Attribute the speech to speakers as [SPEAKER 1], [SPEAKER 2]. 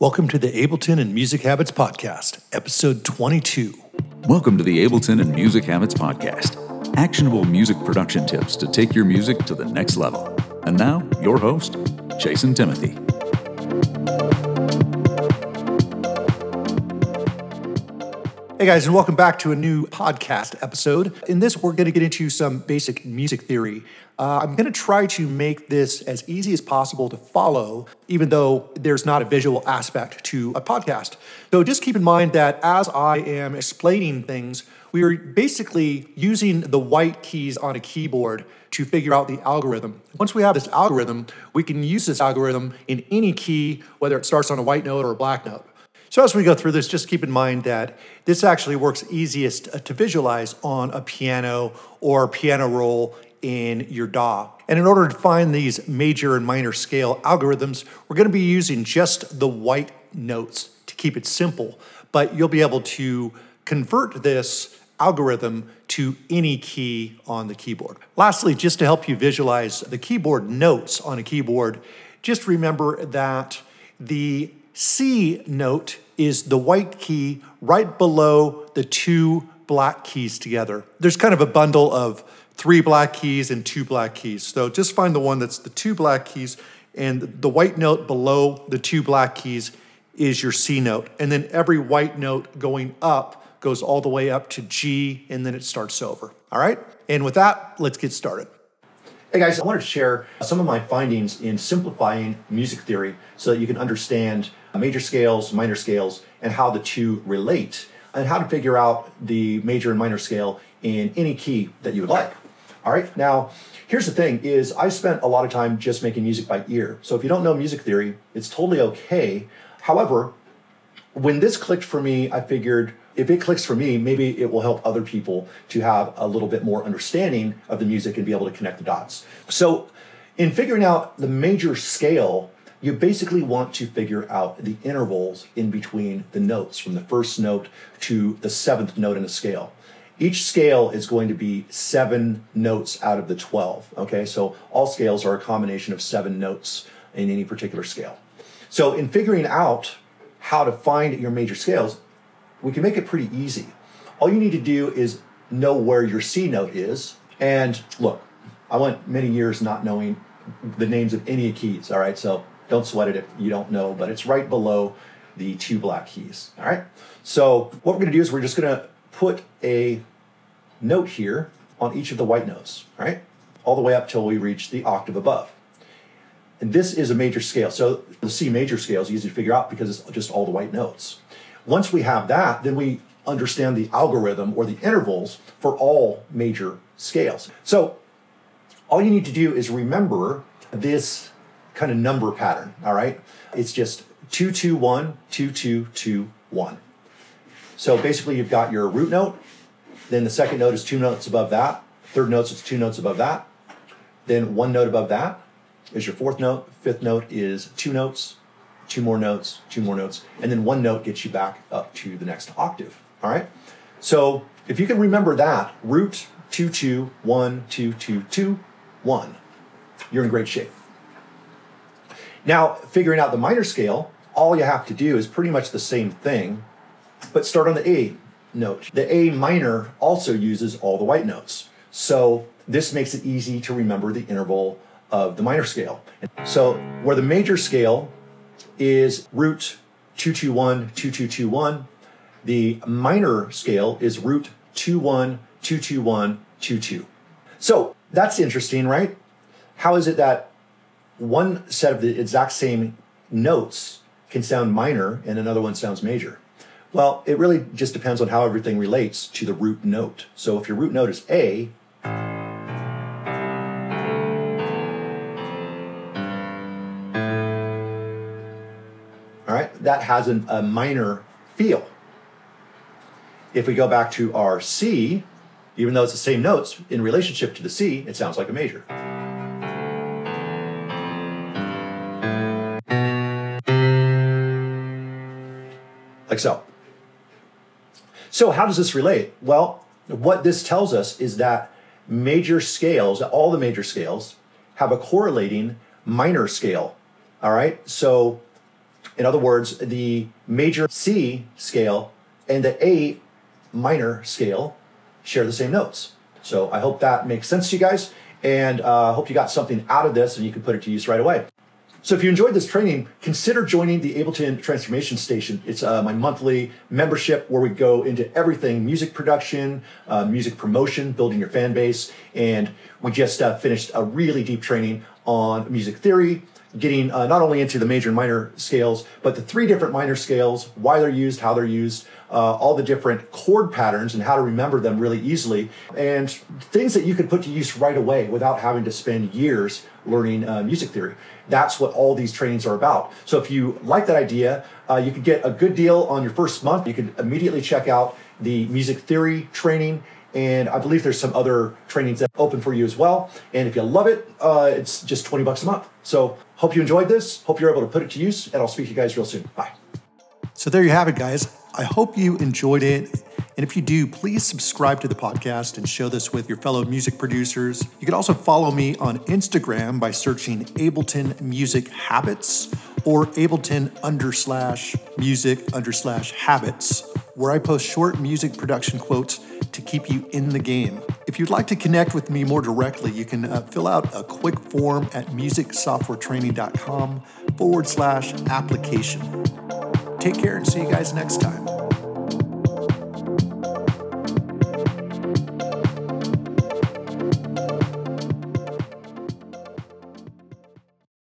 [SPEAKER 1] Welcome to the Ableton and Music Habits Podcast, episode 22.
[SPEAKER 2] Welcome to the Ableton and Music Habits Podcast. Actionable music production tips to take your music to the next level. And now, your host, Jason Timothy.
[SPEAKER 1] Hey guys, and welcome back to a new podcast episode. In this, we're going to get into some basic music theory. Uh, I'm going to try to make this as easy as possible to follow, even though there's not a visual aspect to a podcast. So just keep in mind that as I am explaining things, we are basically using the white keys on a keyboard to figure out the algorithm. Once we have this algorithm, we can use this algorithm in any key, whether it starts on a white note or a black note. So as we go through this, just keep in mind that this actually works easiest uh, to visualize on a piano or piano roll in your DAW. And in order to find these major and minor scale algorithms, we're going to be using just the white notes to keep it simple. But you'll be able to convert this algorithm to any key on the keyboard. Lastly, just to help you visualize the keyboard notes on a keyboard, just remember that the C note is the white key right below the two black keys together. There's kind of a bundle of three black keys and two black keys. So just find the one that's the two black keys, and the white note below the two black keys is your C note. And then every white note going up goes all the way up to G, and then it starts over. All right? And with that, let's get started. Hey guys, I wanted to share some of my findings in simplifying music theory so that you can understand major scales, minor scales, and how the two relate, and how to figure out the major and minor scale in any key that you would like. All right, now here's the thing is I spent a lot of time just making music by ear. So if you don't know music theory, it's totally okay. However, when this clicked for me, I figured if it clicks for me, maybe it will help other people to have a little bit more understanding of the music and be able to connect the dots. So, in figuring out the major scale, you basically want to figure out the intervals in between the notes from the first note to the seventh note in a scale. Each scale is going to be seven notes out of the 12. Okay, so all scales are a combination of seven notes in any particular scale. So, in figuring out how to find your major scales, we can make it pretty easy. All you need to do is know where your C note is. And look, I went many years not knowing the names of any keys, all right? So don't sweat it if you don't know, but it's right below the two black keys, all right? So what we're gonna do is we're just gonna put a note here on each of the white notes, all right? All the way up till we reach the octave above. And this is a major scale. So the C major scale is easy to figure out because it's just all the white notes. Once we have that, then we understand the algorithm or the intervals for all major scales. So all you need to do is remember this kind of number pattern, all right? It's just 221, 2221. So basically you've got your root note, then the second note is two notes above that, third note is two notes above that, then one note above that is your fourth note, fifth note is two notes, two more notes, two more notes, and then one note gets you back up to the next octave. All right? So if you can remember that, root two two one two two two one, you're in great shape. Now, figuring out the minor scale, all you have to do is pretty much the same thing, but start on the A note. The A minor also uses all the white notes. So this makes it easy to remember the interval of the minor scale. So where the major scale is root 221 2221. The minor scale is root 21 221 22. So that's interesting, right? How is it that one set of the exact same notes can sound minor and another one sounds major? Well, it really just depends on how everything relates to the root note. So if your root note is A, that has an, a minor feel. If we go back to our C, even though it's the same notes, in relationship to the C, it sounds like a major. Like so. So, how does this relate? Well, what this tells us is that major scales, all the major scales, have a correlating minor scale. All right? So, In other words, the major C scale and the A minor scale share the same notes. So I hope that makes sense to you guys, and uh, I hope you got something out of this and you can put it to use right away. So if you enjoyed this training, consider joining the Ableton Transformation Station. It's uh, my monthly membership where we go into everything music production, uh, music promotion, building your fan base, and we just uh, finished a really deep training on music theory, getting uh, not only into the major and minor scales, but the three different minor scales, why they're used, how they're used, uh, all the different chord patterns and how to remember them really easily, and things that you could put to use right away without having to spend years learning uh, music theory. That's what all these trainings are about. So if you like that idea, uh, you could get a good deal on your first month. You could immediately check out the music theory training and I believe there's some other trainings that open for you as well. And if you love it, uh, it's just 20 bucks a month. So hope you enjoyed this. Hope you're able to put it to use, and I'll speak to you guys real soon. Bye. So there you have it, guys. I hope you enjoyed it. And if you do, please subscribe to the podcast and share this with your fellow music producers. You can also follow me on Instagram by searching Ableton Music Habits or Ableton under slash music under slash habits, where I post short music production quotes to keep you in the game. If you'd like to connect with me more directly, you can uh, fill out a quick form at musicsoftwaretraining.com forward slash application. Take care and see you guys next time.